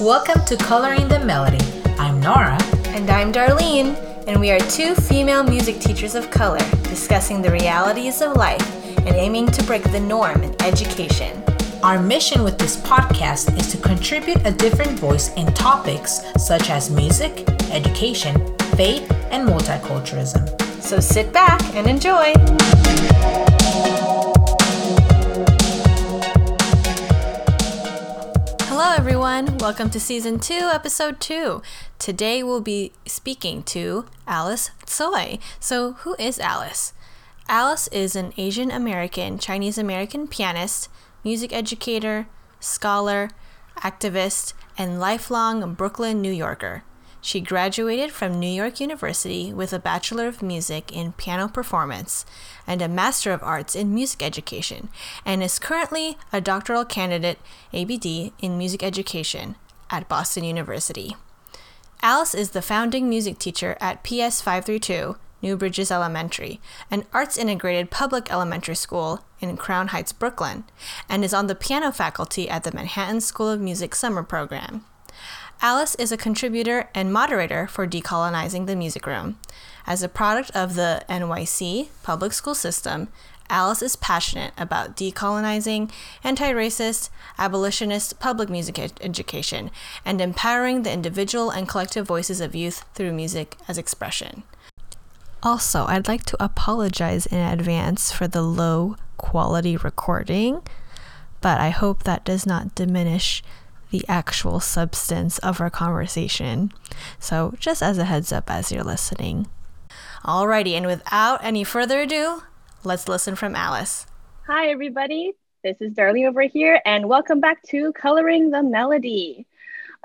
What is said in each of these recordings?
Welcome to Coloring the Melody. I'm Nora. And I'm Darlene, and we are two female music teachers of color discussing the realities of life and aiming to break the norm in education. Our mission with this podcast is to contribute a different voice in topics such as music, education, faith, and multiculturalism. So sit back and enjoy. Everyone. Welcome to season two, episode two. Today we'll be speaking to Alice Tsui. So, who is Alice? Alice is an Asian American, Chinese American pianist, music educator, scholar, activist, and lifelong Brooklyn, New Yorker. She graduated from New York University with a Bachelor of Music in Piano Performance and a Master of Arts in Music Education, and is currently a doctoral candidate, ABD, in Music Education at Boston University. Alice is the founding music teacher at PS 532, New Bridges Elementary, an arts integrated public elementary school in Crown Heights, Brooklyn, and is on the piano faculty at the Manhattan School of Music summer program. Alice is a contributor and moderator for Decolonizing the Music Room. As a product of the NYC public school system, Alice is passionate about decolonizing anti racist, abolitionist public music ed- education and empowering the individual and collective voices of youth through music as expression. Also, I'd like to apologize in advance for the low quality recording, but I hope that does not diminish the actual substance of our conversation. So, just as a heads up as you're listening. Alrighty, and without any further ado, let's listen from Alice. Hi, everybody. This is Darlene over here, and welcome back to Coloring the Melody.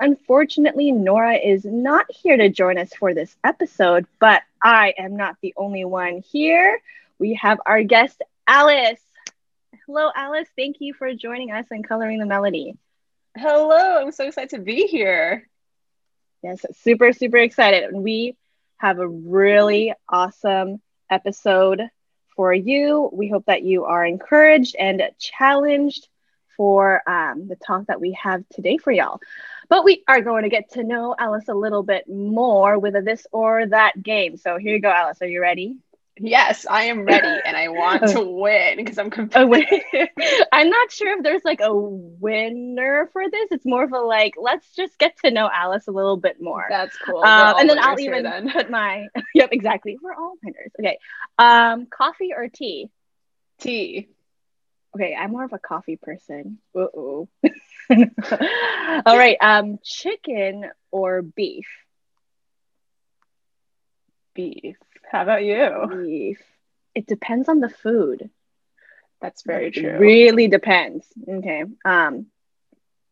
Unfortunately, Nora is not here to join us for this episode, but I am not the only one here. We have our guest, Alice. Hello, Alice. Thank you for joining us in Coloring the Melody. Hello, I'm so excited to be here. Yes, super, super excited. And we have a really awesome episode for you. We hope that you are encouraged and challenged for um, the talk that we have today for y'all. But we are going to get to know Alice a little bit more with a this or that game. So here you go, Alice. Are you ready? Yes, I am ready and I want to win because I'm. Oh. I'm not sure if there's like a winner for this. It's more of a like, let's just get to know Alice a little bit more. That's cool. Um, and then I'll even then. put my, yep, exactly. We're all winners. Okay. Um, coffee or tea? Tea. Okay, I'm more of a coffee person. Uh-oh. all right. Um, chicken or beef? Beef. How about you? Beef. It depends on the food. That's very true. It really depends. Okay. Um,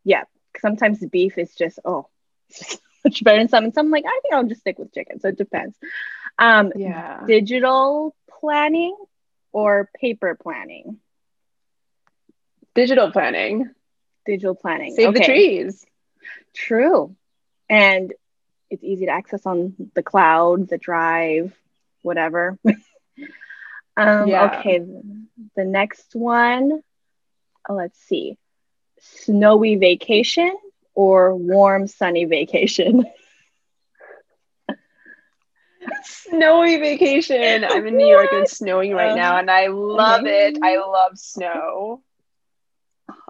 yeah. Sometimes beef is just oh, much better than some. And some like I think I'll just stick with chicken. So it depends. Um, yeah. Digital planning or paper planning? Digital planning. Digital planning. Save okay. the trees. True. And it's easy to access on the cloud, the drive, whatever. um, yeah. Okay, the next one, oh, let's see, snowy vacation or warm sunny vacation. snowy vacation. I'm in New York and it's snowing right um, now, and I love it. I love snow.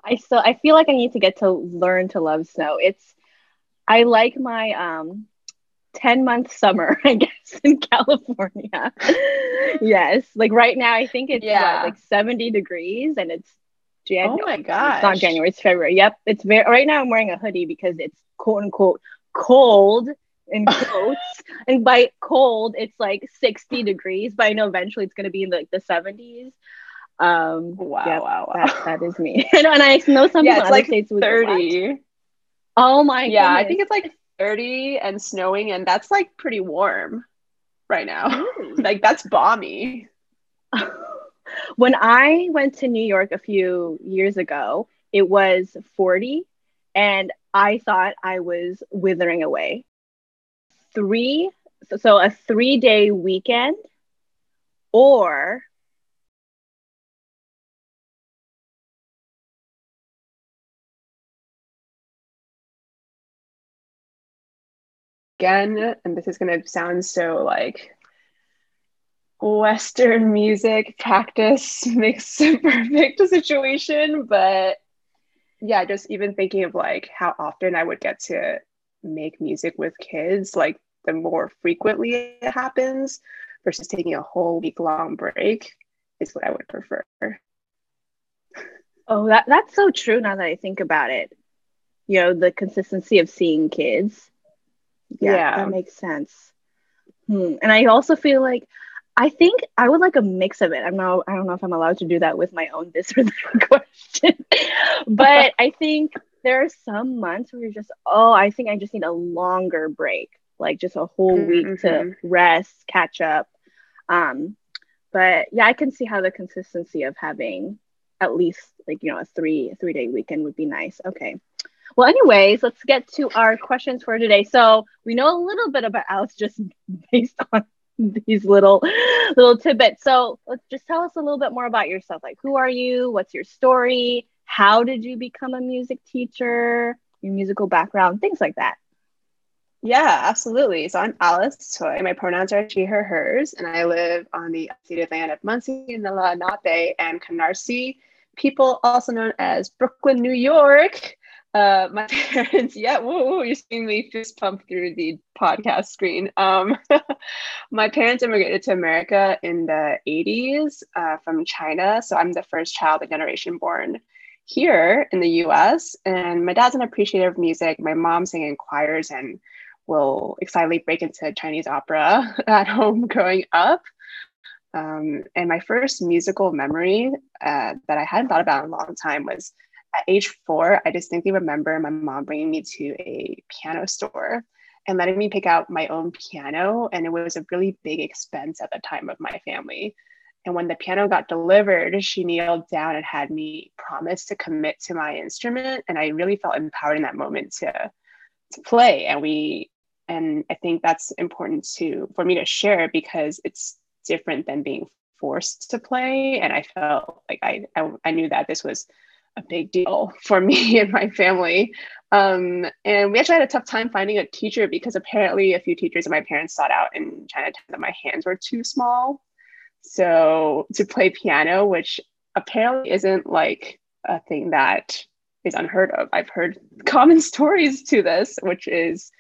I still I feel like I need to get to learn to love snow. It's I like my um 10 month summer, I guess, in California. yes. Like right now, I think it's yeah. what, like 70 degrees and it's January. Oh my god. It's not January, it's February. Yep. It's very right now I'm wearing a hoodie because it's quote unquote cold in quotes. and by cold, it's like 60 degrees, but I know eventually it's gonna be in the, like the 70s. Um wow, yep, wow, wow. That, that is me. and, and I know some yeah, people it's like 30. Oh my yeah, goodness. I think it's like 30 and snowing, and that's like pretty warm right now. like that's balmy. when I went to New York a few years ago, it was 40, and I thought I was withering away. Three, so a three day weekend, or again, and this is going to sound so like Western music practice makes a perfect situation, but yeah, just even thinking of like how often I would get to make music with kids, like the more frequently it happens versus taking a whole week long break is what I would prefer. Oh, that, that's so true now that I think about it. You know, the consistency of seeing kids. Yeah, yeah. that makes sense. Hmm. And I also feel like I think I would like a mix of it. I'm not I don't know if I'm allowed to do that with my own this or that question. but I think there are some months where you're just, oh, I think I just need a longer break, like just a whole mm-hmm. week to mm-hmm. rest, catch up. Um, but yeah, I can see how the consistency of having at least like you know a three three day weekend would be nice. Okay. Well, anyways, let's get to our questions for today. So we know a little bit about Alice just based on these little little tidbits. So let's just tell us a little bit more about yourself. Like, who are you? What's your story? How did you become a music teacher? Your musical background, things like that. Yeah, absolutely. So I'm Alice Tsui. My pronouns are she, her, hers, and I live on the unceded land of Munsee, Lenape, and Canarsie, people also known as Brooklyn, New York. Uh, my parents, yeah, woo, you're seeing me fist pump through the podcast screen. Um, my parents immigrated to America in the 80s uh, from China. So I'm the first child of generation born here in the US. And my dad's an appreciator of music. My mom sang in choirs and will excitedly break into Chinese opera at home growing up. Um, and my first musical memory uh, that I hadn't thought about in a long time was at age four, I distinctly remember my mom bringing me to a piano store and letting me pick out my own piano. And it was a really big expense at the time of my family. And when the piano got delivered, she kneeled down and had me promise to commit to my instrument. And I really felt empowered in that moment to, to play. And we, and I think that's important to for me to share because it's different than being forced to play. And I felt like I, I, I knew that this was a big deal for me and my family. Um, and we actually had a tough time finding a teacher because apparently a few teachers that my parents sought out in Chinatown that my hands were too small. So to play piano, which apparently isn't like a thing that is unheard of. I've heard common stories to this, which is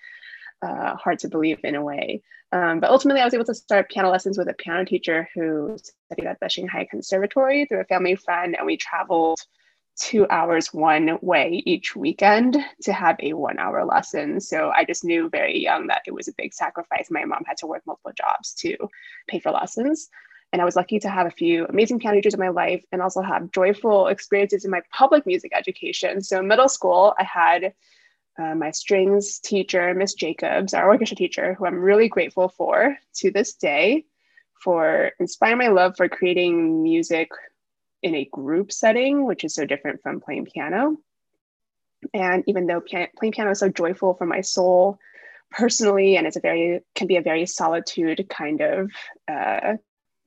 uh, hard to believe in a way. Um, but ultimately, I was able to start piano lessons with a piano teacher who studied at the Shanghai Conservatory through a family friend, and we traveled two hours one way each weekend to have a one hour lesson. So I just knew very young that it was a big sacrifice. My mom had to work multiple jobs to pay for lessons. And I was lucky to have a few amazing piano teachers in my life and also have joyful experiences in my public music education. So, in middle school, I had uh, my strings teacher, Miss Jacobs, our orchestra teacher, who I'm really grateful for to this day, for inspiring my love for creating music in a group setting, which is so different from playing piano. And even though piano, playing piano is so joyful for my soul personally, and it's a very can be a very solitude kind of uh,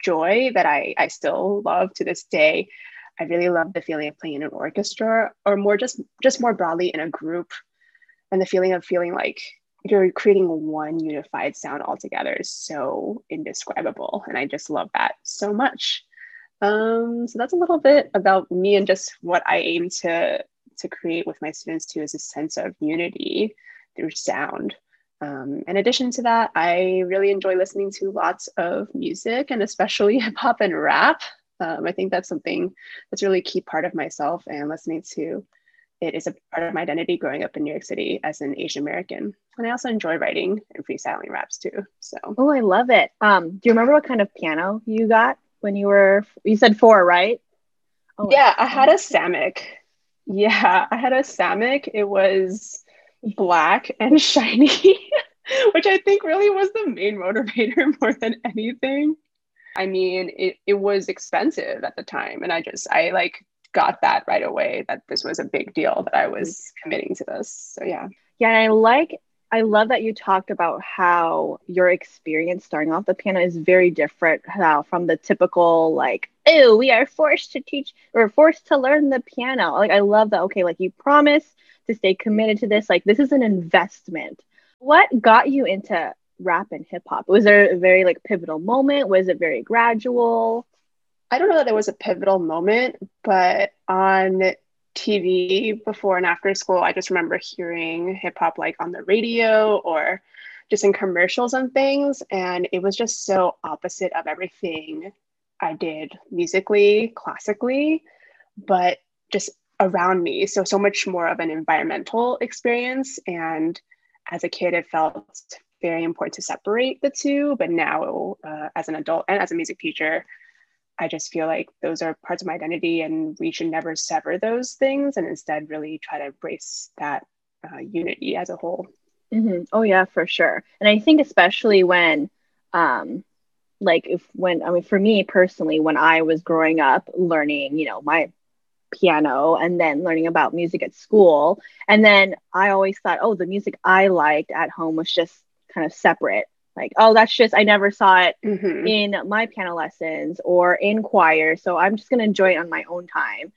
joy that I I still love to this day. I really love the feeling of playing in an orchestra, or more just just more broadly in a group, and the feeling of feeling like you're creating one unified sound altogether is so indescribable, and I just love that so much. Um, so that's a little bit about me and just what I aim to to create with my students too is a sense of unity through sound. Um, in addition to that, I really enjoy listening to lots of music and especially hip hop and rap. Um, I think that's something that's really a key part of myself and listening to it is a part of my identity growing up in New York City as an Asian American. And I also enjoy writing and freestyling raps too. So Oh, I love it. Um, do you remember what kind of piano you got? When you were you said four, right? Oh, yeah, I oh, had a Samick. Yeah, I had a Samick. It was black and shiny, which I think really was the main motivator more than anything. I mean, it, it was expensive at the time. And I just, I like got that right away that this was a big deal that I was committing to this. So, yeah. Yeah. And I like I love that you talked about how your experience starting off the piano is very different how, from the typical like, oh, we are forced to teach or forced to learn the piano. Like I love that. Okay, like you promise to stay committed to this. Like this is an investment. What got you into rap and hip hop? Was there a very like pivotal moment? Was it very gradual? I don't know that there was a pivotal moment, but on TV before and after school, I just remember hearing hip hop like on the radio or just in commercials and things. And it was just so opposite of everything I did musically, classically, but just around me. So, so much more of an environmental experience. And as a kid, it felt very important to separate the two. But now, uh, as an adult and as a music teacher, I just feel like those are parts of my identity and we should never sever those things and instead really try to embrace that uh, unity as a whole. Mm-hmm. Oh, yeah, for sure. And I think, especially when, um, like, if when, I mean, for me personally, when I was growing up learning, you know, my piano and then learning about music at school. And then I always thought, oh, the music I liked at home was just kind of separate. Like, oh, that's just, I never saw it mm-hmm. in my piano lessons or in choir. So I'm just going to enjoy it on my own time.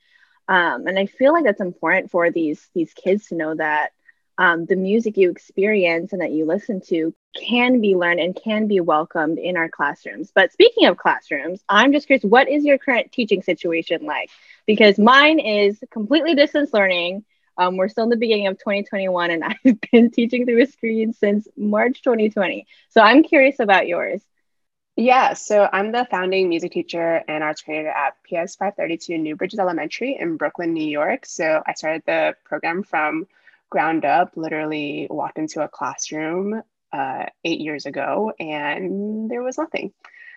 Um, and I feel like that's important for these these kids to know that um, the music you experience and that you listen to can be learned and can be welcomed in our classrooms. But speaking of classrooms, I'm just curious, what is your current teaching situation like? Because mine is completely distance learning. Um, we're still in the beginning of 2021, and I've been teaching through a screen since March 2020. So I'm curious about yours. Yeah, so I'm the founding music teacher and arts coordinator at PS 532 New Bridges Elementary in Brooklyn, New York. So I started the program from ground up, literally walked into a classroom uh, eight years ago and there was nothing.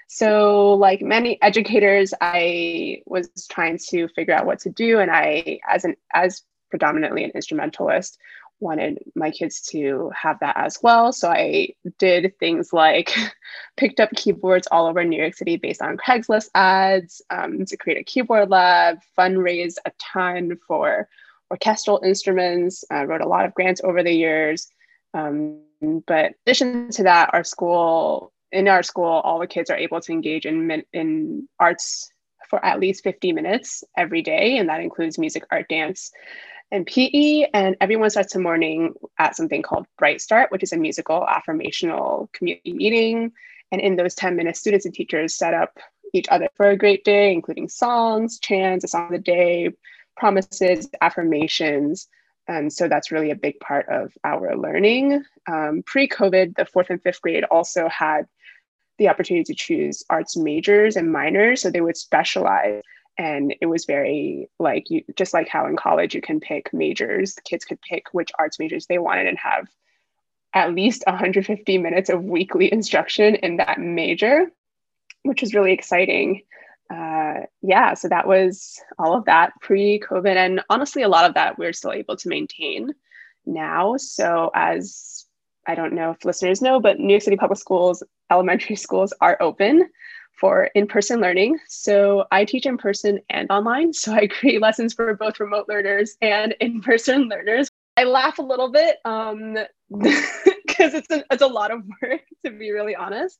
So, like many educators, I was trying to figure out what to do, and I, as an as predominantly an instrumentalist, wanted my kids to have that as well. So I did things like picked up keyboards all over New York City based on Craigslist ads um, to create a keyboard lab, fundraise a ton for orchestral instruments, uh, wrote a lot of grants over the years. Um, but in addition to that, our school, in our school, all the kids are able to engage in, in arts for at least 50 minutes every day. And that includes music, art, dance, and PE. And everyone starts the morning at something called Bright Start, which is a musical affirmational community meeting. And in those 10 minutes, students and teachers set up each other for a great day, including songs, chants, a song of the day, promises, affirmations. And so that's really a big part of our learning. Um, Pre COVID, the fourth and fifth grade also had the opportunity to choose arts majors and minors. So they would specialize. And it was very like you, just like how in college you can pick majors, kids could pick which arts majors they wanted and have at least 150 minutes of weekly instruction in that major, which was really exciting uh, yeah, so that was all of that pre COVID. And honestly, a lot of that we're still able to maintain now. So, as I don't know if listeners know, but New York City public schools, elementary schools are open for in person learning. So, I teach in person and online. So, I create lessons for both remote learners and in person learners. I laugh a little bit um, because it's a, it's a lot of work to be really honest.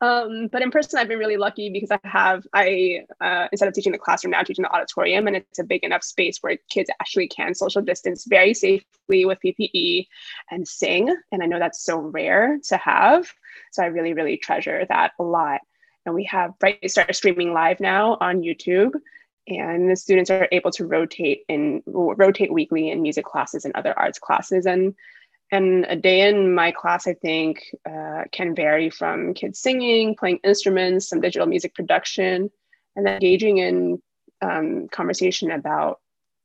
Um, but in person, I've been really lucky because I have I uh, instead of teaching the classroom now, I'm teaching the auditorium, and it's a big enough space where kids actually can social distance very safely with PPE and sing. And I know that's so rare to have, so I really really treasure that a lot. And we have Bright Start streaming live now on YouTube. And the students are able to rotate in rotate weekly in music classes and other arts classes. And and a day in my class i think uh, can vary from kids singing playing instruments some digital music production and then engaging in um, conversation about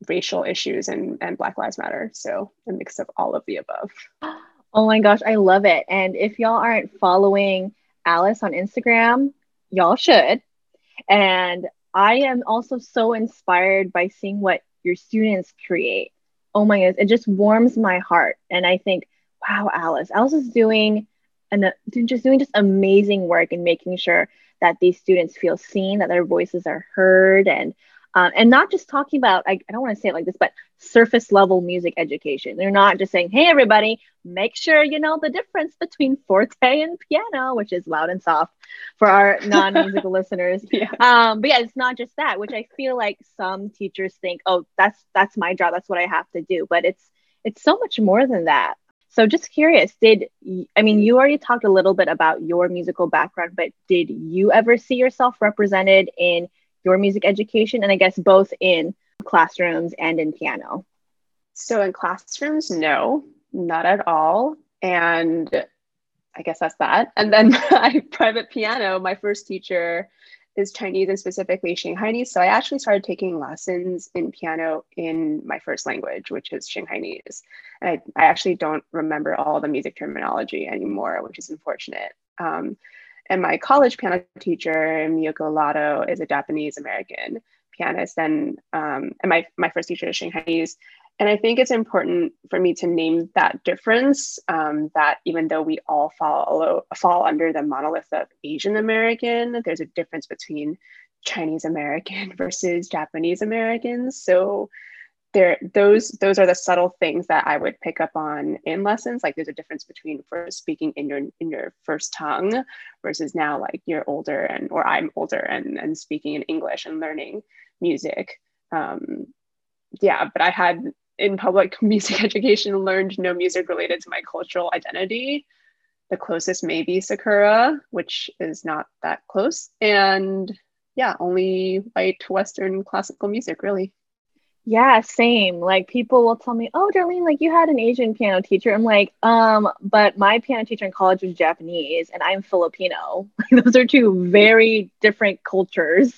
racial issues and, and black lives matter. So a mix of all of the above. Oh my gosh i love it. And if y'all aren't following alice on instagram y'all should and I am also so inspired by seeing what your students create. Oh my goodness, it just warms my heart. And I think, wow, Alice, Alice is doing and just doing just amazing work in making sure that these students feel seen, that their voices are heard, and um, and not just talking about I, I don't want to say it like this but surface level music education. They're not just saying hey everybody make sure you know the difference between forte and piano which is loud and soft for our non-musical listeners. Yeah. um but yeah it's not just that which i feel like some teachers think oh that's that's my job that's what i have to do but it's it's so much more than that. So just curious, did I mean you already talked a little bit about your musical background, but did you ever see yourself represented in your music education and I guess both in classrooms and in piano? So in classrooms, no, not at all. And I guess that's that. And then my private piano, my first teacher is Chinese and specifically Shanghainese. So I actually started taking lessons in piano in my first language, which is Shanghainese. And I, I actually don't remember all the music terminology anymore, which is unfortunate. Um, and my college piano teacher, Miyoko Lotto, is a Japanese American pianist. And, um, and my, my first teacher is Shanghainese. And I think it's important for me to name that difference um, that even though we all follow, fall under the monolith of Asian American, there's a difference between Chinese American versus Japanese Americans. So there those those are the subtle things that I would pick up on in lessons. Like there's a difference between first speaking in your in your first tongue versus now like you're older and or I'm older and and speaking in English and learning music. Um, yeah, but I had in public music education learned no music related to my cultural identity. The closest may be Sakura, which is not that close. And yeah, only white Western classical music, really. Yeah, same. Like people will tell me, "Oh, Darlene, like you had an Asian piano teacher." I'm like, um, but my piano teacher in college was Japanese, and I'm Filipino. Those are two very different cultures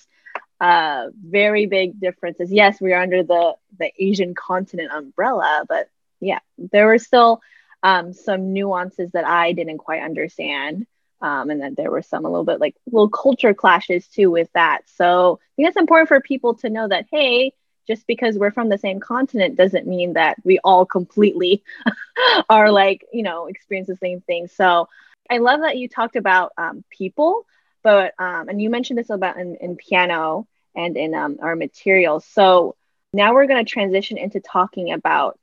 uh, very big differences. Yes, we are under the the Asian continent umbrella, but yeah, there were still um, some nuances that I didn't quite understand. Um, and then there were some a little bit like little culture clashes too with that. So I think it's important for people to know that hey, just because we're from the same continent doesn't mean that we all completely are like you know experience the same thing. So I love that you talked about um, people, but um, and you mentioned this about in, in piano and in um, our materials. So now we're going to transition into talking about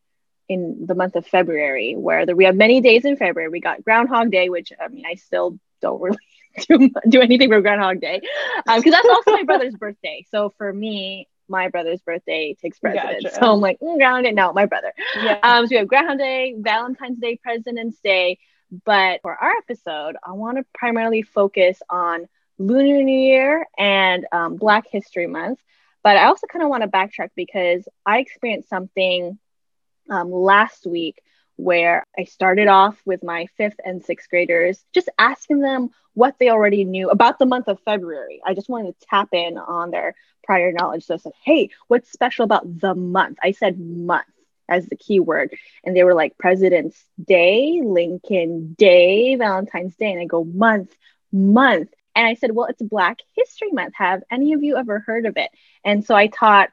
in the month of February, where the, we have many days in February. We got Groundhog Day, which I mean, I still don't really do, do anything for Groundhog Day because um, that's also my brother's birthday. So for me, my brother's birthday takes precedence. Gotcha. So I'm like, mm, Groundhog Day, no, my brother. Yeah. Um, so we have Groundhog Day, Valentine's Day, President's Day. But for our episode, I want to primarily focus on Lunar New Year and um, Black History Month. But I also kind of want to backtrack because I experienced something um, last week where I started off with my fifth and sixth graders, just asking them what they already knew about the month of February. I just wanted to tap in on their prior knowledge. So I said, Hey, what's special about the month? I said month as the key word. And they were like President's Day, Lincoln Day, Valentine's Day. And I go, month, month. And I said, Well, it's Black History Month. Have any of you ever heard of it? And so I taught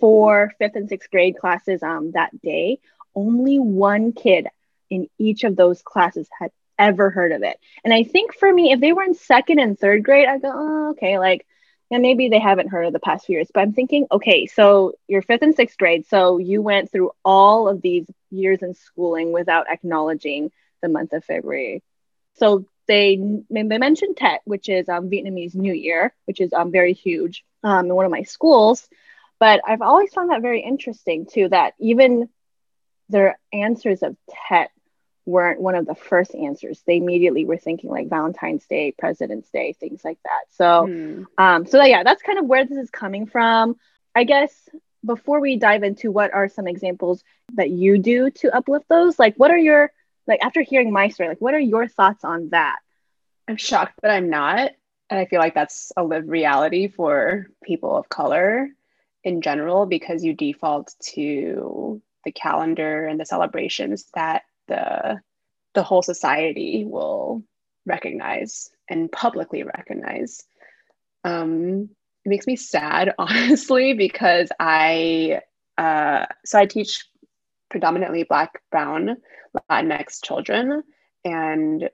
four fifth and sixth grade classes um, that day. Only one kid in each of those classes had ever heard of it. And I think for me, if they were in second and third grade, I go, oh, okay, like, yeah, maybe they haven't heard of the past few years. But I'm thinking, okay, so you're fifth and sixth grade. So you went through all of these years in schooling without acknowledging the month of February. So they they mentioned Tet, which is um, Vietnamese New Year, which is um, very huge um, in one of my schools. But I've always found that very interesting too. That even their answers of Tet weren't one of the first answers. They immediately were thinking like Valentine's Day, President's Day, things like that. So, hmm. um, so yeah, that's kind of where this is coming from. I guess before we dive into what are some examples that you do to uplift those, like what are your like after hearing my story like what are your thoughts on that i'm shocked that i'm not and i feel like that's a lived reality for people of color in general because you default to the calendar and the celebrations that the the whole society will recognize and publicly recognize um, it makes me sad honestly because i uh, so i teach predominantly black brown Latinx children. And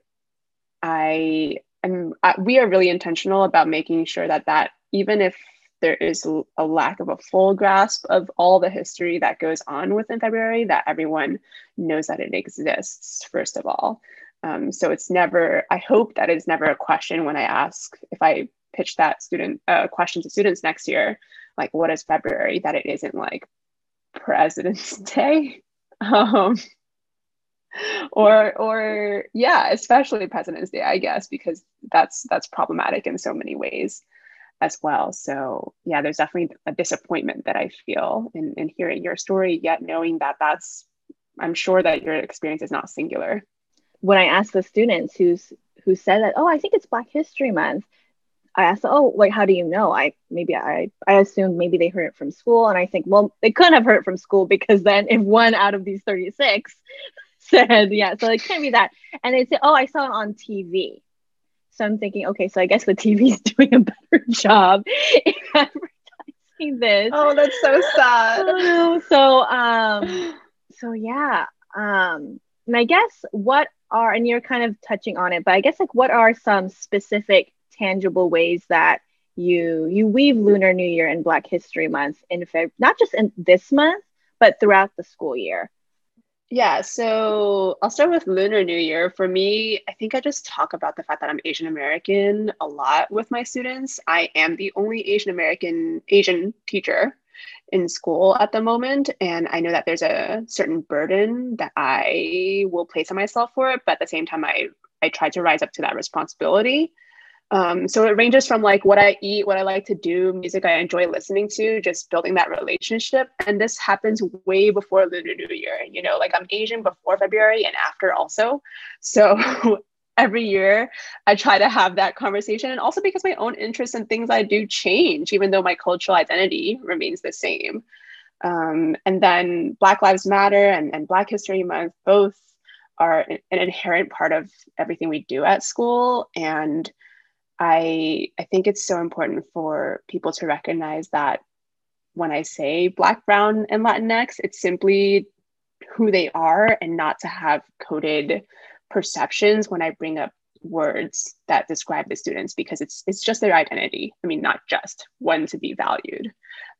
I am, we are really intentional about making sure that that, even if there is a lack of a full grasp of all the history that goes on within February, that everyone knows that it exists, first of all. Um, so it's never, I hope that is never a question when I ask, if I pitch that student uh, question to students next year, like what is February, that it isn't like President's Day. Um, or or yeah especially president's day i guess because that's that's problematic in so many ways as well so yeah there's definitely a disappointment that i feel in, in hearing your story yet knowing that that's i'm sure that your experience is not singular when i asked the students who's who said that oh i think it's black history month I asked, oh, like, how do you know? I maybe I I assumed maybe they heard it from school, and I think, well, they couldn't have heard it from school because then if one out of these thirty six said, yeah, so it can't be that. And they said, oh, I saw it on TV. So I'm thinking, okay, so I guess the TV is doing a better job in advertising this. Oh, that's so sad. So, um, so yeah, um, and I guess what are, and you're kind of touching on it, but I guess like what are some specific tangible ways that you you weave Lunar New Year and Black History Month in Feb, not just in this month, but throughout the school year? Yeah, so I'll start with Lunar New Year. For me, I think I just talk about the fact that I'm Asian American a lot with my students. I am the only Asian American Asian teacher in school at the moment. And I know that there's a certain burden that I will place on myself for it, but at the same time, I, I try to rise up to that responsibility. Um, so it ranges from like what I eat, what I like to do, music I enjoy listening to, just building that relationship. And this happens way before Lunar New Year. You know, like I'm Asian before February and after also. So every year I try to have that conversation. And also because my own interests and things I do change, even though my cultural identity remains the same. Um, and then Black Lives Matter and, and Black History Month both are an inherent part of everything we do at school. And I I think it's so important for people to recognize that when I say Black, Brown, and Latinx, it's simply who they are and not to have coded perceptions when I bring up words that describe the students because it's it's just their identity. I mean, not just one to be valued,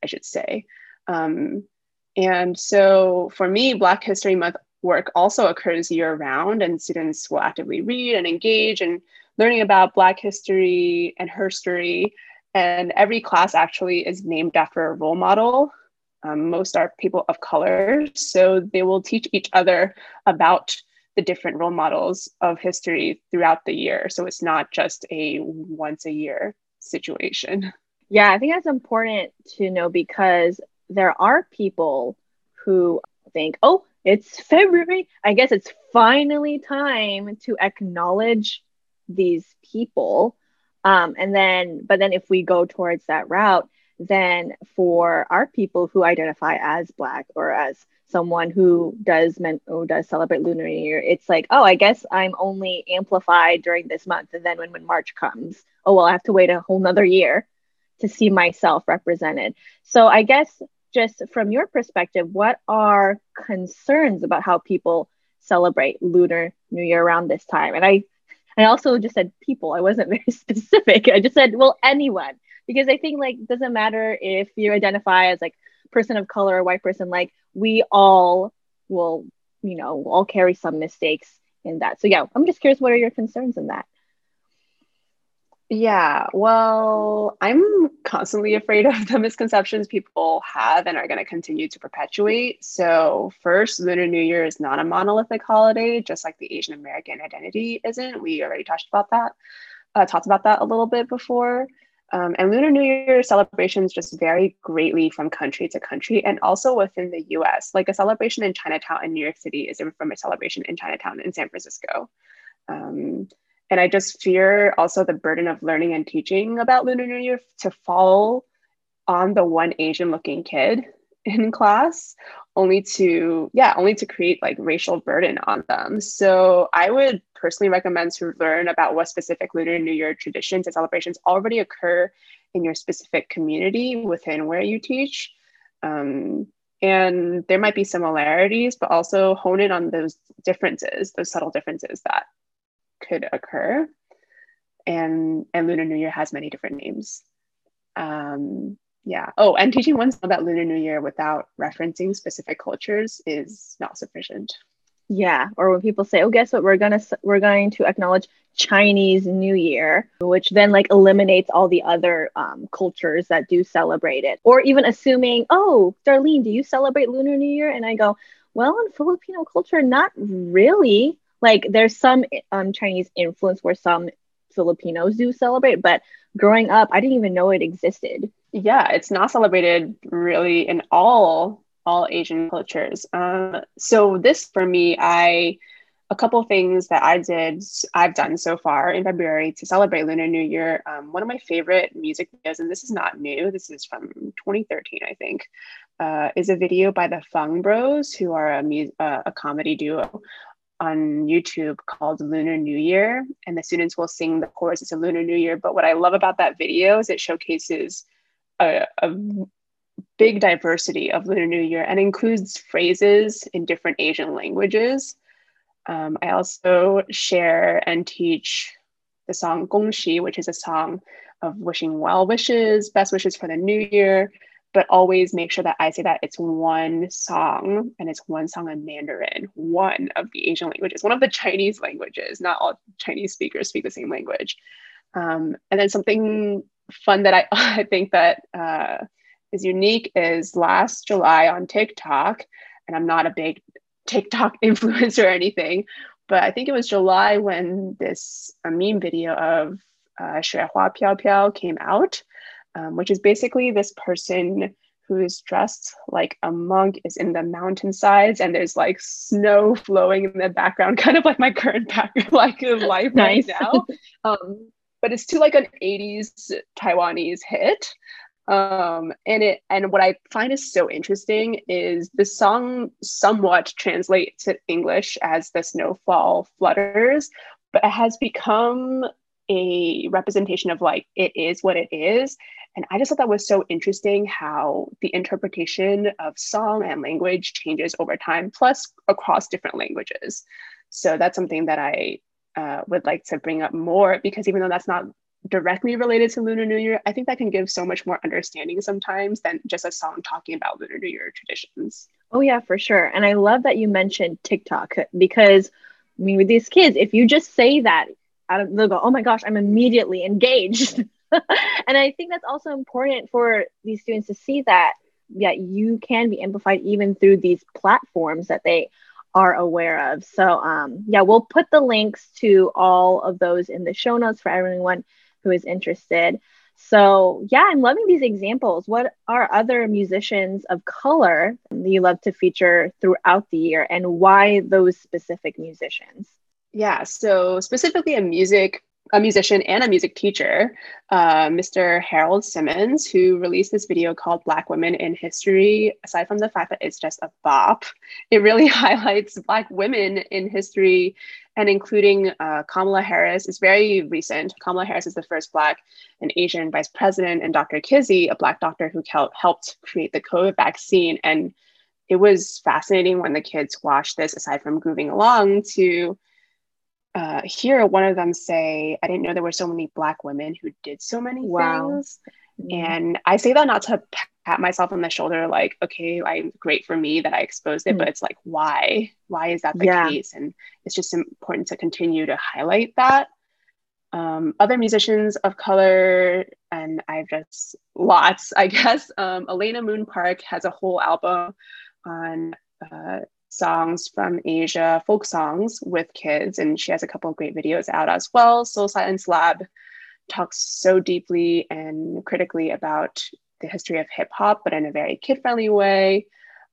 I should say. Um, and so for me, Black History Month work also occurs year round, and students will actively read and engage and learning about Black history and herstory. And every class actually is named after a role model. Um, most are people of color. So they will teach each other about the different role models of history throughout the year. So it's not just a once a year situation. Yeah, I think that's important to know because there are people who think, oh, it's February. I guess it's finally time to acknowledge these people. Um, and then but then if we go towards that route then for our people who identify as black or as someone who does men- who does celebrate lunar new year it's like oh i guess i'm only amplified during this month. And then when, when march comes oh well i have to wait a whole nother year to see myself represented. So i guess just from your perspective what are concerns about how people celebrate lunar new year around this time? And i I also just said people. I wasn't very specific. I just said, well, anyone. Because I think like doesn't matter if you identify as like person of color or white person, like we all will, you know, all carry some mistakes in that. So yeah, I'm just curious what are your concerns in that? Yeah, well, I'm constantly afraid of the misconceptions people have and are going to continue to perpetuate. So, first, Lunar New Year is not a monolithic holiday, just like the Asian American identity isn't. We already touched about that, uh, talked about that a little bit before. Um, and Lunar New Year celebrations just vary greatly from country to country and also within the US. Like a celebration in Chinatown in New York City is different from a celebration in Chinatown in San Francisco. Um, and I just fear also the burden of learning and teaching about Lunar New Year to fall on the one Asian looking kid in class only to yeah only to create like racial burden on them. So i would personally recommend to learn about what specific lunar new year traditions and celebrations already occur in your specific community within where you teach. Um, and there might be similarities but also hone in on those differences those subtle differences that could occur. And and Lunar New Year has many different names. Um, yeah. Oh, and teaching one about Lunar New Year without referencing specific cultures is not sufficient. Yeah. Or when people say, "Oh, guess what? We're gonna we're going to acknowledge Chinese New Year," which then like eliminates all the other um, cultures that do celebrate it. Or even assuming, "Oh, Darlene, do you celebrate Lunar New Year?" And I go, well, in Filipino culture, not really. Like there's some um, Chinese influence where some Filipinos do celebrate, but growing up, I didn't even know it existed. Yeah, it's not celebrated really in all all Asian cultures. Um, so this for me, I a couple things that I did, I've done so far in February to celebrate Lunar New Year. Um, one of my favorite music videos, and this is not new, this is from 2013, I think, uh, is a video by the Fung Bros, who are a, mu- uh, a comedy duo on YouTube called Lunar New Year. And the students will sing the chorus, it's a Lunar New Year. But what I love about that video is it showcases a, a big diversity of Lunar New Year and includes phrases in different Asian languages. Um, I also share and teach the song Gongxi, which is a song of wishing well wishes, best wishes for the new year, but always make sure that I say that it's one song and it's one song in Mandarin, one of the Asian languages, one of the Chinese languages. Not all Chinese speakers speak the same language. Um, and then something fun that I, I think that uh, is unique is last July on TikTok, and I'm not a big TikTok influencer or anything, but I think it was July when this a meme video of uh, Hua Piao Piao came out, um, which is basically this person who is dressed like a monk is in the mountainsides and there's like snow flowing in the background, kind of like my current background, like life nice. right now. Um, but it's to like an 80s Taiwanese hit um and it and what i find is so interesting is the song somewhat translates to english as the snowfall flutters but it has become a representation of like it is what it is and i just thought that was so interesting how the interpretation of song and language changes over time plus across different languages so that's something that i uh, would like to bring up more because even though that's not directly related to Lunar New Year, I think that can give so much more understanding sometimes than just a song talking about Lunar New Year traditions. Oh, yeah, for sure. And I love that you mentioned TikTok because, I mean, with these kids, if you just say that, they'll go, oh my gosh, I'm immediately engaged. and I think that's also important for these students to see that, yeah, you can be amplified even through these platforms that they are aware of. So, um, yeah, we'll put the links to all of those in the show notes for everyone who is interested. So, yeah, I'm loving these examples. What are other musicians of color that you love to feature throughout the year and why those specific musicians? Yeah, so specifically a music a musician and a music teacher, uh, Mr. Harold Simmons, who released this video called Black Women in History. Aside from the fact that it's just a bop, it really highlights Black women in history and including uh, Kamala Harris is very recent. Kamala Harris is the first Black and Asian vice president, and Dr. Kizzy, a Black doctor who helped create the COVID vaccine. And it was fascinating when the kids watched this, aside from grooving along, to uh, hear one of them say, I didn't know there were so many Black women who did so many wow. things. Mm-hmm. And I say that not to pat myself on the shoulder, like, okay, I'm great for me that I exposed it, mm-hmm. but it's like, why? Why is that the yeah. case? And it's just important to continue to highlight that. Um, other musicians of color, and I've just lots, I guess. Um, Elena Moon Park has a whole album on uh, songs from Asia, folk songs with kids, and she has a couple of great videos out as well. Soul Science Lab talks so deeply and critically about the history of hip hop, but in a very kid friendly way.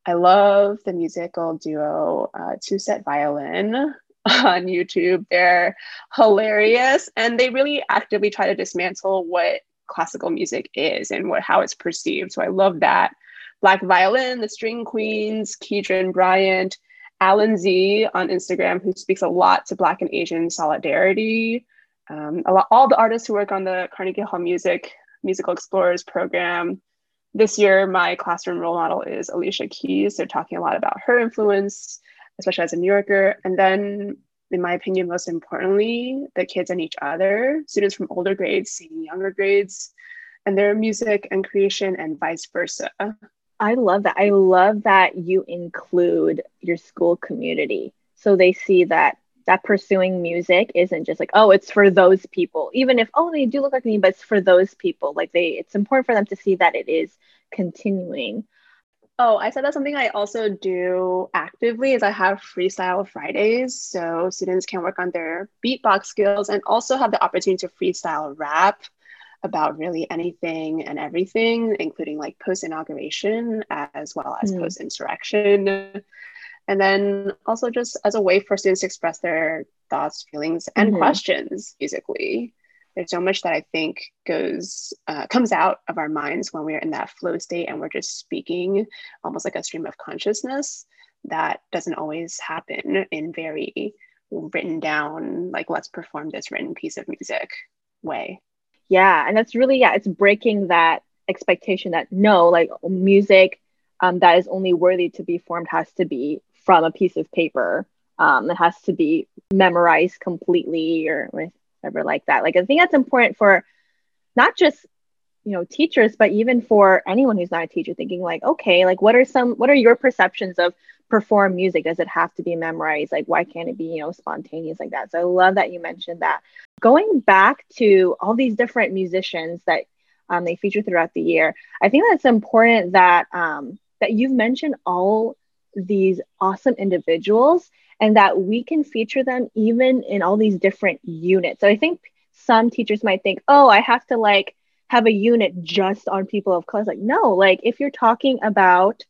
I love the musical duo uh, TwoSet Violin on YouTube. They're hilarious and they really actively try to dismantle what classical music is and what how it's perceived. So I love that. Black Violin, the String Queens, Keedron Bryant, Alan Z on Instagram, who speaks a lot to Black and Asian solidarity. Um, lot, all the artists who work on the Carnegie Hall Music Musical Explorers program. This year, my classroom role model is Alicia Keys. They're talking a lot about her influence, especially as a New Yorker. And then, in my opinion, most importantly, the kids and each other, students from older grades seeing younger grades, and their music and creation, and vice versa. I love that. I love that you include your school community. So they see that that pursuing music isn't just like, oh, it's for those people. Even if, oh, they do look like me, but it's for those people. Like they it's important for them to see that it is continuing. Oh, I said that's something I also do actively is I have freestyle Fridays. So students can work on their beatbox skills and also have the opportunity to freestyle rap about really anything and everything, including like post inauguration as well as mm. post insurrection. And then also just as a way for students to express their thoughts, feelings, and mm-hmm. questions musically there's so much that I think goes uh, comes out of our minds when we're in that flow state and we're just speaking almost like a stream of consciousness that doesn't always happen in very written down like let's perform this written piece of music way. Yeah, and that's really yeah, it's breaking that expectation that no, like music um, that is only worthy to be formed has to be from a piece of paper. Um, it has to be memorized completely or whatever like that. Like I think that's important for not just you know teachers but even for anyone who's not a teacher thinking like okay like what are some what are your perceptions of perform music? Does it have to be memorized? Like why can't it be you know spontaneous like that? So i love that you mentioned that. Going back to all these different musicians that um, they feature throughout the year i think that's important that um, that you've mentioned all these awesome individuals and that we can feature them even in all these different units. So I think some teachers might think, oh, I have to like have a unit just on people of color. Like, no, like if you're talking about,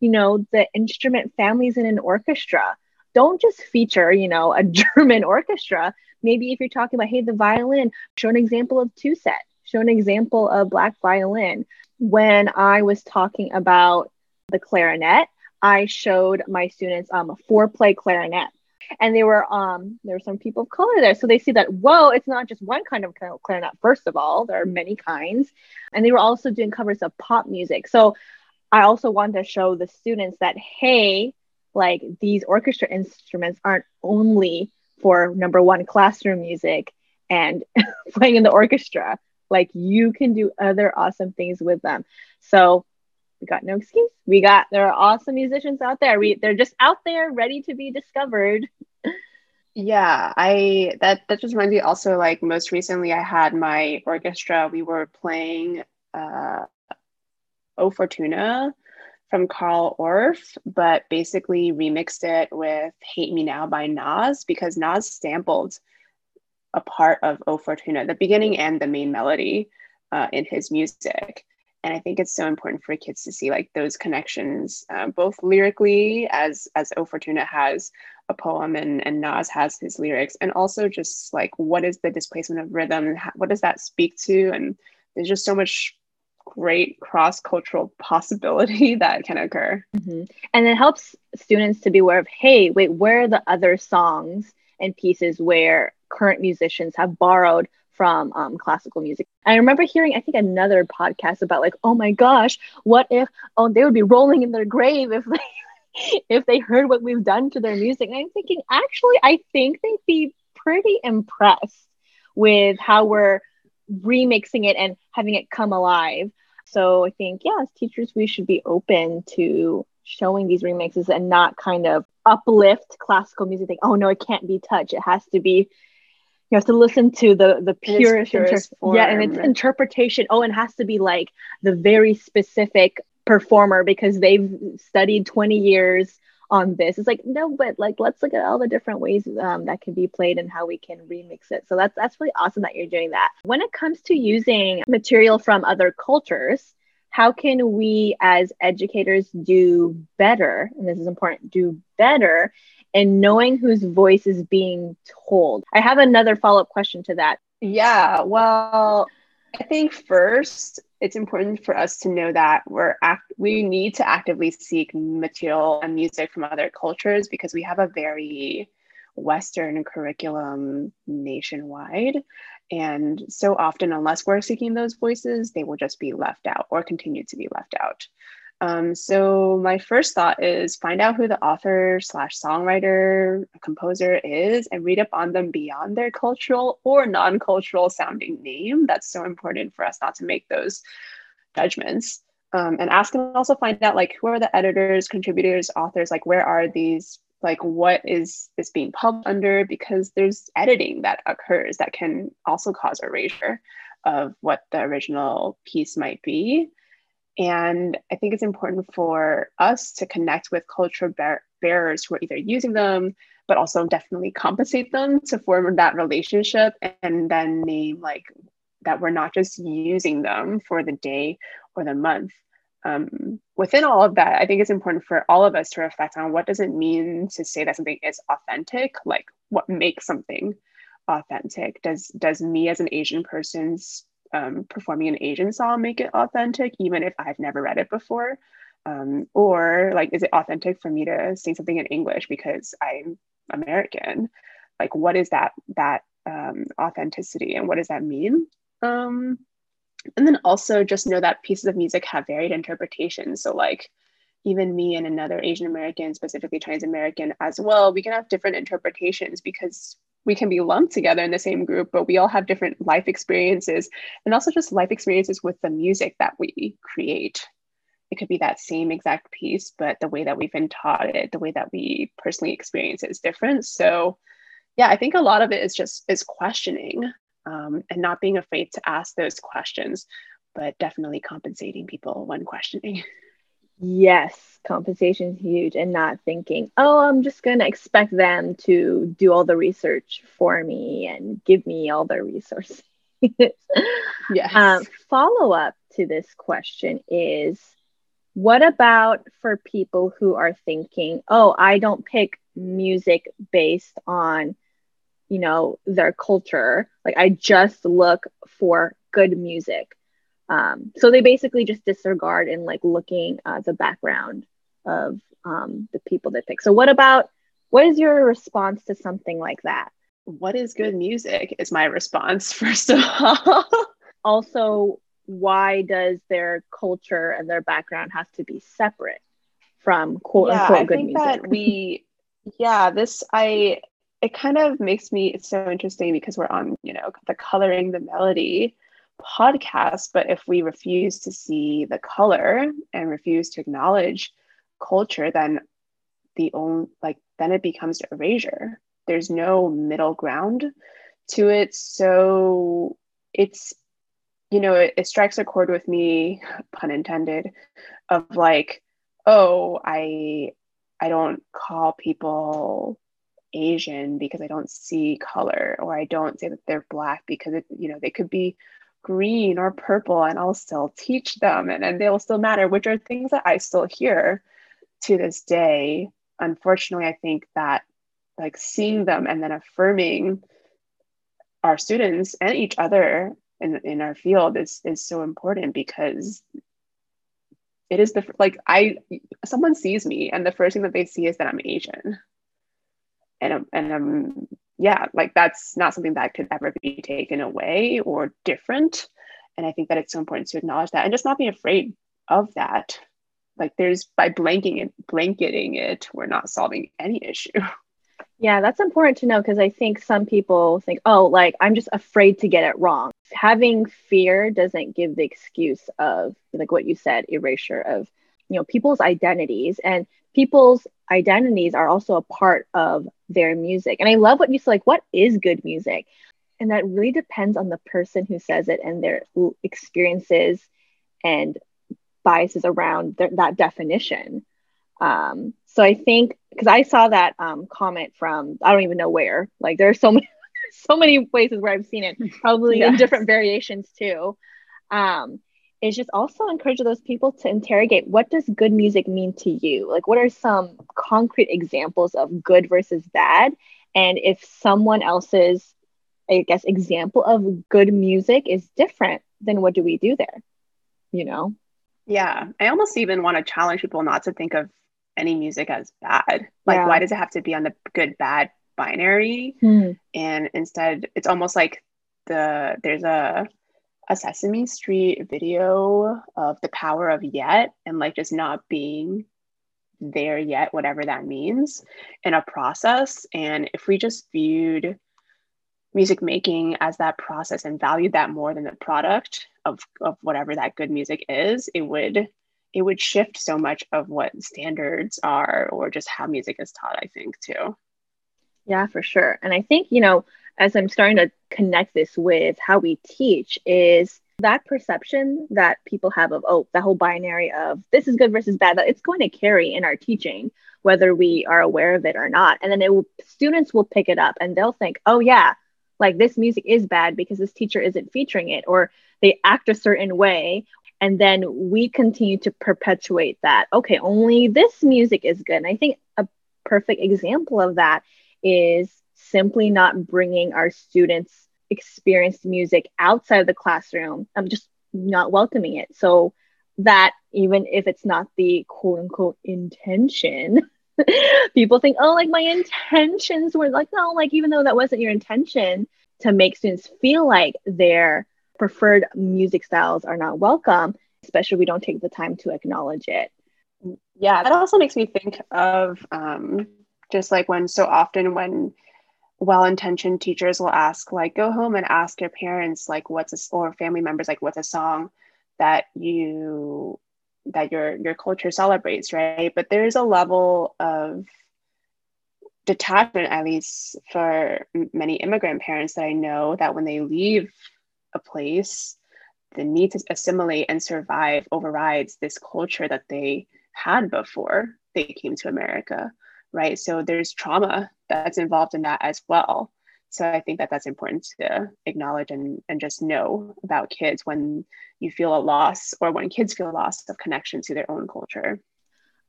you know, the instrument families in an orchestra, don't just feature, you know, a German orchestra. Maybe if you're talking about, hey, the violin, show an example of TwoSet, show an example of black violin. When I was talking about the clarinet, I showed my students um, a four play clarinet. And they were um there were some people of color there. So they see that, whoa, it's not just one kind of clarinet, first of all. There are many kinds. And they were also doing covers of pop music. So I also wanted to show the students that, hey, like these orchestra instruments aren't only for number one classroom music and playing in the orchestra. Like you can do other awesome things with them. So we got no excuse. We got there are awesome musicians out there. We they're just out there ready to be discovered. Yeah, I that that just reminds me also like most recently I had my orchestra. We were playing uh O Fortuna from Carl Orff, but basically remixed it with Hate Me Now by Nas because Nas sampled a part of O Fortuna, the beginning and the main melody uh, in his music and i think it's so important for kids to see like those connections uh, both lyrically as as o fortuna has a poem and and nas has his lyrics and also just like what is the displacement of rhythm and how, what does that speak to and there's just so much great cross-cultural possibility that can occur mm-hmm. and it helps students to be aware of hey wait where are the other songs and pieces where current musicians have borrowed from um, classical music. I remember hearing, I think, another podcast about like, oh my gosh, what if oh they would be rolling in their grave if they if they heard what we've done to their music. And I'm thinking, actually, I think they'd be pretty impressed with how we're remixing it and having it come alive. So I think, yeah, as teachers, we should be open to showing these remixes and not kind of uplift classical music. Think, oh no, it can't be touched. It has to be you have to listen to the the purest, purest inter- yeah and its interpretation. Oh and has to be like the very specific performer because they've studied 20 years on this. It's like no but like let's look at all the different ways um, that can be played and how we can remix it. So that's that's really awesome that you're doing that. When it comes to using material from other cultures how can we as educators do better and this is important do better and knowing whose voice is being told. I have another follow up question to that. Yeah, well, I think first it's important for us to know that we're act we need to actively seek material and music from other cultures because we have a very western curriculum nationwide and so often unless we're seeking those voices they will just be left out or continue to be left out um, so my first thought is find out who the author slash songwriter composer is and read up on them beyond their cultural or non-cultural sounding name. That's so important for us not to make those judgments. Um, and ask and also find out like who are the editors, contributors, authors, like where are these like what is this being published under because there's editing that occurs that can also cause erasure of what the original piece might be And I think it's important for us to connect with cultural bear- bearers who are either using them, but also definitely compensate them to form that relationship and then name like that we're not just using them for the day or the month. Um, within all of that, I think it's important for all of us to reflect on what does it mean to say that something is authentic, like what makes something authentic. Does does me as an Asian person's um, performing an Asian song make it authentic, even if I've never read it before? Um, or like, is it authentic for me to sing something in English because I'm American? Like, what is that that um, authenticity, and what does that mean? Um, and then also just know that pieces of music have varied interpretations. So like even me and another Asian American, specifically Chinese American as well, we can have different interpretations because we can be lumped together in the same group, but we all have different life experiences and also just life experiences with the music that we create. It could be that same exact piece, but the way that we've been taught it, the way that we personally experience it is different. So yeah, I think a lot of it is just is questioning um, and not being afraid to ask those questions, but definitely compensating people when questioning. Yes, compensation is huge and not thinking, oh, I'm just going to expect them to do all the research for me and give me all the resources. yes. Um, follow up to this question is what about for people who are thinking, oh, I don't pick music based on you know their culture like i just look for good music um, so they basically just disregard and like looking at the background of um, the people they pick. So what about what is your response to something like that? What is good music is my response first of all. Also why does their culture and their background have to be separate from quote yeah, unquote I good think music? that we yeah this i it kind of makes me it's so interesting because we're on you know the coloring the melody podcast but if we refuse to see the color and refuse to acknowledge culture then the only like then it becomes erasure. There's no middle ground to it. So it's you know it, it strikes a chord with me pun intended of like oh i i don't call people Asian because I don't see color, or I don't say that they're black because it, you know, they could be green or purple and I'll still teach them and, and they'll still matter, which are things that I still hear to this day. Unfortunately, I think that like seeing them and then affirming our students and each other in, in our field is is so important because it is the like I someone sees me and the first thing that they see is that I'm Asian and and um yeah like that's not something that could ever be taken away or different. And i think that it's so important to acknowledge that and just not be afraid of that. Like there's by blanking it blanketing it we're not solving any issue. Yeah that's important to know because i think some people think oh like i'm just afraid to get it wrong. Having fear doesn't give the excuse of like what you said erasure of you know people's identities. And people's identities are also a part of their music. And I love what you said, like, what is good music? And that really depends on the person who says it and their experiences and biases around th- that definition. Um, so I think because I saw that um, comment from I don't even know where. Like there are so many, so many places where I've seen it, probably yes. in different variations too. Um, is just also encourage those people to interrogate what does good music mean to you? Like what are some concrete examples of good versus bad? And if someone else's i guess example of good music is different then what do we do there? You know? Yeah i almost even want to challenge people not to think of any music as bad. Like yeah. why does it have to be on the good bad binary? Hmm. and instead it's almost like the there's a a Sesame Street video of the power of yet and like just not being there yet, whatever that means, in a process. And if we just viewed music making as that process and valued that more than the product of, of whatever that good music is, it would it would shift so much of what standards are or just how music is taught, I think, too. Yeah, for sure. And I think, you know, as I'm starting to connect this with how we teach is that perception that people have of oh that whole binary of this is good versus bad that it's going to carry in our teaching whether we are aware of it or not. And then it will students will pick it up and they'll think oh yeah like this music is bad because this teacher isn't featuring it or they act a certain way. And then we continue to perpetuate that. Okay only this music is good. And i think a perfect example of that is simply not bringing our students experienced music outside of the classroom i'm just not welcoming it. So that even if it's not the quote unquote intention people think oh like my intentions were like no like even though that wasn't your intention to make students feel like their preferred music styles are not welcome especially we don't take the time to acknowledge it. Yeah that also makes me think of um, just like when so often when well-intentioned teachers will ask like go home and ask your parents like what's a, or family members like what's a song that you that your your culture celebrates right? But there's a level of detachment at least for many immigrant parents that i know that when they leave a place the need to assimilate and survive overrides this culture that they had before they came to america right? So there's trauma that's involved in that as well. So i think that that's important to acknowledge and, and just know about kids when you feel a loss or when kids feel loss of connection to their own culture.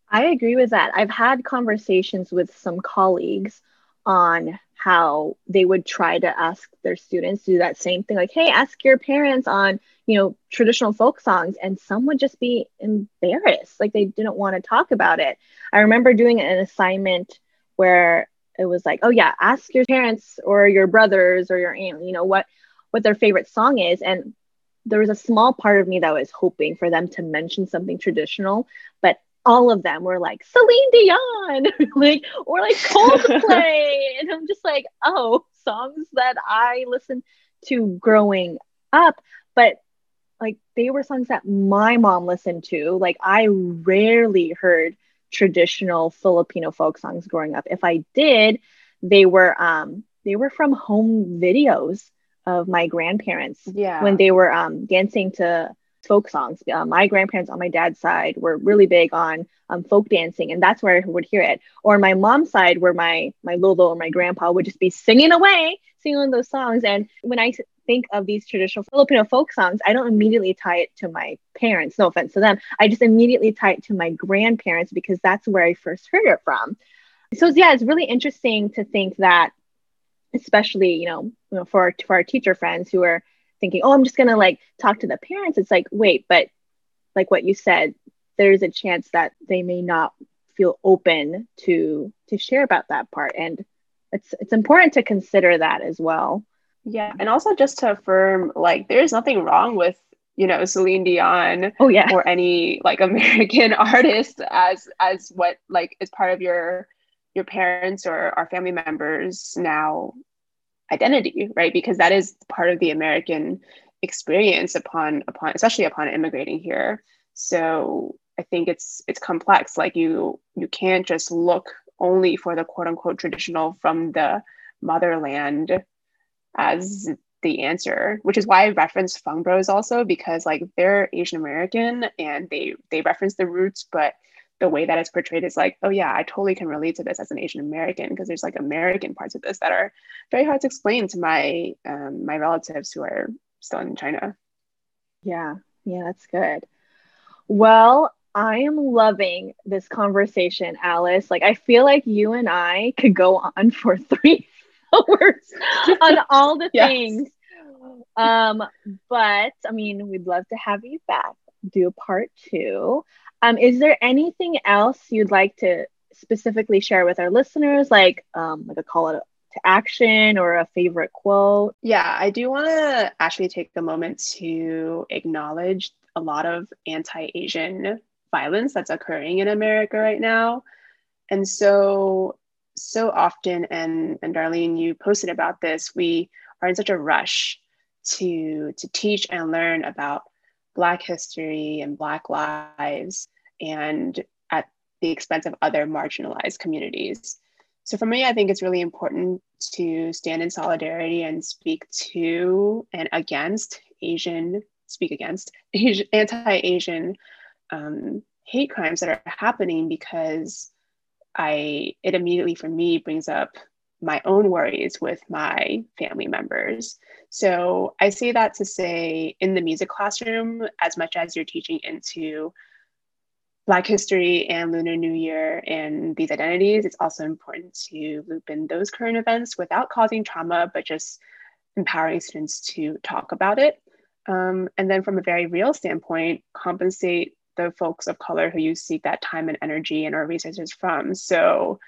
I agree with that. I've had conversations with some colleagues on how they would try to ask their students to do that same thing. Like hey ask your parents on you know traditional folk songs and some would just be embarrassed. Like they didn't want to talk about it. I remember doing an assignment where it was like, oh yeah, ask your parents or your brothers or your aunt, you know, what what their favorite song is. And there was a small part of me that was hoping for them to mention something traditional, but all of them were like Celine Dion, like or like Coldplay, and I'm just like, oh, songs that I listened to growing up, but like they were songs that my mom listened to. Like I rarely heard traditional Filipino folk songs growing up. If I did, they were um, they were from home videos of my grandparents yeah. when they were um, dancing to folk songs. Uh, my grandparents on my dad's side were really big on um, folk dancing, and that's where I would hear it. Or my mom's side, where my my lolo or my grandpa would just be singing away, singing those songs. And when I think of these traditional Filipino folk songs, I don't immediately tie it to my parents. No offense to them. I just immediately tie it to my grandparents because that's where I first heard it from. So yeah, it's really interesting to think that, especially you know, you know for for our teacher friends who are thinking, oh, I'm just gonna like talk to the parents. It's like, wait, but like what you said, there's a chance that they may not feel open to to share about that part, and it's it's important to consider that as well. Yeah, and also just to affirm, like, there's nothing wrong with you know Celine Dion, oh yeah, or any like American artist as as what like is part of your your parents or our family members now identity, right? Because that is part of the American experience upon upon especially upon immigrating here. So I think it's it's complex. Like you you can't just look only for the quote unquote traditional from the motherland as the answer, which is why I reference Fung Bros also because like they're Asian American and they they reference the roots, but the way that it's portrayed is like, oh yeah, I totally can relate to this as an Asian American because there's like American parts of this that are very hard to explain to my um, my relatives who are still in China. Yeah, yeah, that's good. Well, I am loving this conversation, Alice. Like, I feel like you and I could go on for three hours on all the yes. things. Um, but I mean, we'd love to have you back, do a part two. Um, is there anything else you'd like to specifically share with our listeners, like um, like a call to action or a favorite quote? Yeah, I do want to actually take a moment to acknowledge a lot of anti-Asian violence that's occurring in America right now. And so so often, and, and Darlene, you posted about this, we are in such a rush to, to teach and learn about Black history and Black lives, and at the expense of other marginalized communities. So for me, I think it's really important to stand in solidarity and speak to and against Asian speak against Asian, anti-Asian um, hate crimes that are happening because I it immediately for me brings up my own worries with my family members. So I say that to say in the music classroom, as much as you're teaching into Black history and Lunar New Year and these identities, it's also important to loop in those current events without causing trauma, but just empowering students to talk about it. Um, and then from a very real standpoint, compensate the folks of color who you seek that time and energy and our resources from. So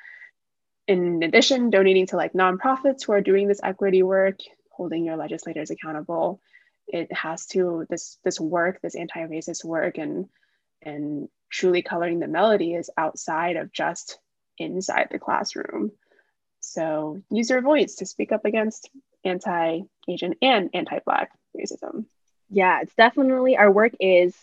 in addition, donating to like nonprofits who are doing this equity work, holding your legislators accountable, it has to this this work, this anti-racist work and and truly coloring the melody is outside of just inside the classroom. So use your voice to speak up against anti-Asian and anti-Black racism. Yeah, it's definitely our work is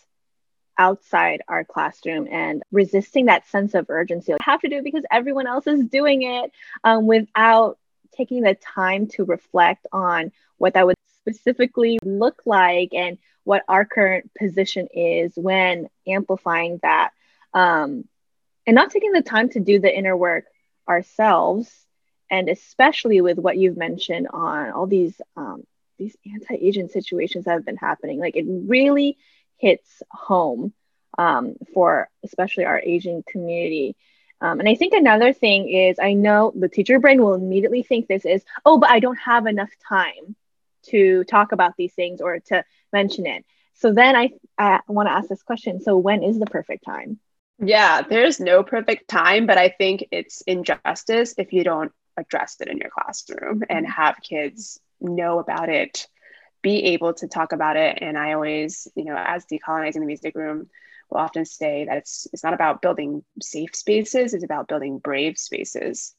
outside our classroom and resisting that sense of urgency. I have to do it because everyone else is doing it um, without taking the time to reflect on what that would specifically look like and what our current position is when amplifying that um, and not taking the time to do the inner work ourselves and especially with what you've mentioned on all these um, these anti-asian situations that have been happening like it really hits home um, for especially our asian community um, and i think another thing is i know the teacher brain will immediately think this is oh but i don't have enough time to talk about these things or to mention it. So then I, I want to ask this question. So when is the perfect time? Yeah, there's no perfect time, but I think it's injustice if you don't address it in your classroom and mm-hmm. have kids know about it, be able to talk about it. And I always, you know, as decolonizing the music room, will often say that it's it's not about building safe spaces, it's about building brave spaces.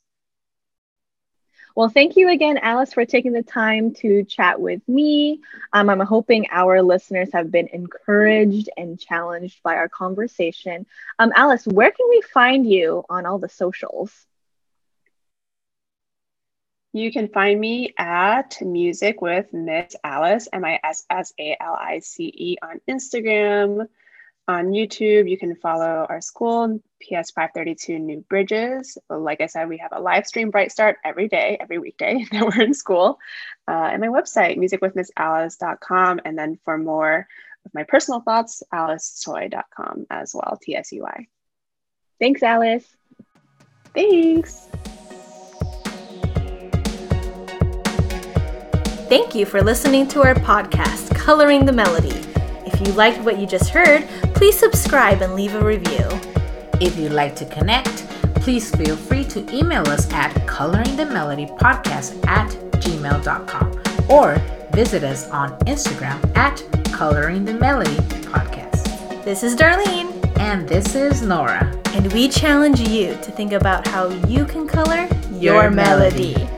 Well, thank you again, Alice, for taking the time to chat with me. Um, I'm hoping our listeners have been encouraged and challenged by our conversation. Um, Alice, where can we find you on all the socials? You can find me at Music with Miss Alice, M I S S A L I C E, on Instagram, on YouTube. You can follow our school, PS 532 New Bridges. Like I said, we have a live stream Bright Start every day, every weekday that we're in school. Uh, and my website, musicwithmissalice.com. And then for more of my personal thoughts, alicetsui.com as well, T S U I. Thanks, Alice. Thanks. Thank you for listening to our podcast, Coloring the Melody. If you liked what you just heard, please subscribe and leave a review. If you'd like to connect, please feel free to email us at coloringthemelodypodcast at gmail.com or visit us on Instagram at Coloring the Melody Podcast. This is Darlene. And this is Nora. And we challenge you to think about how you can color your, your melody. melody.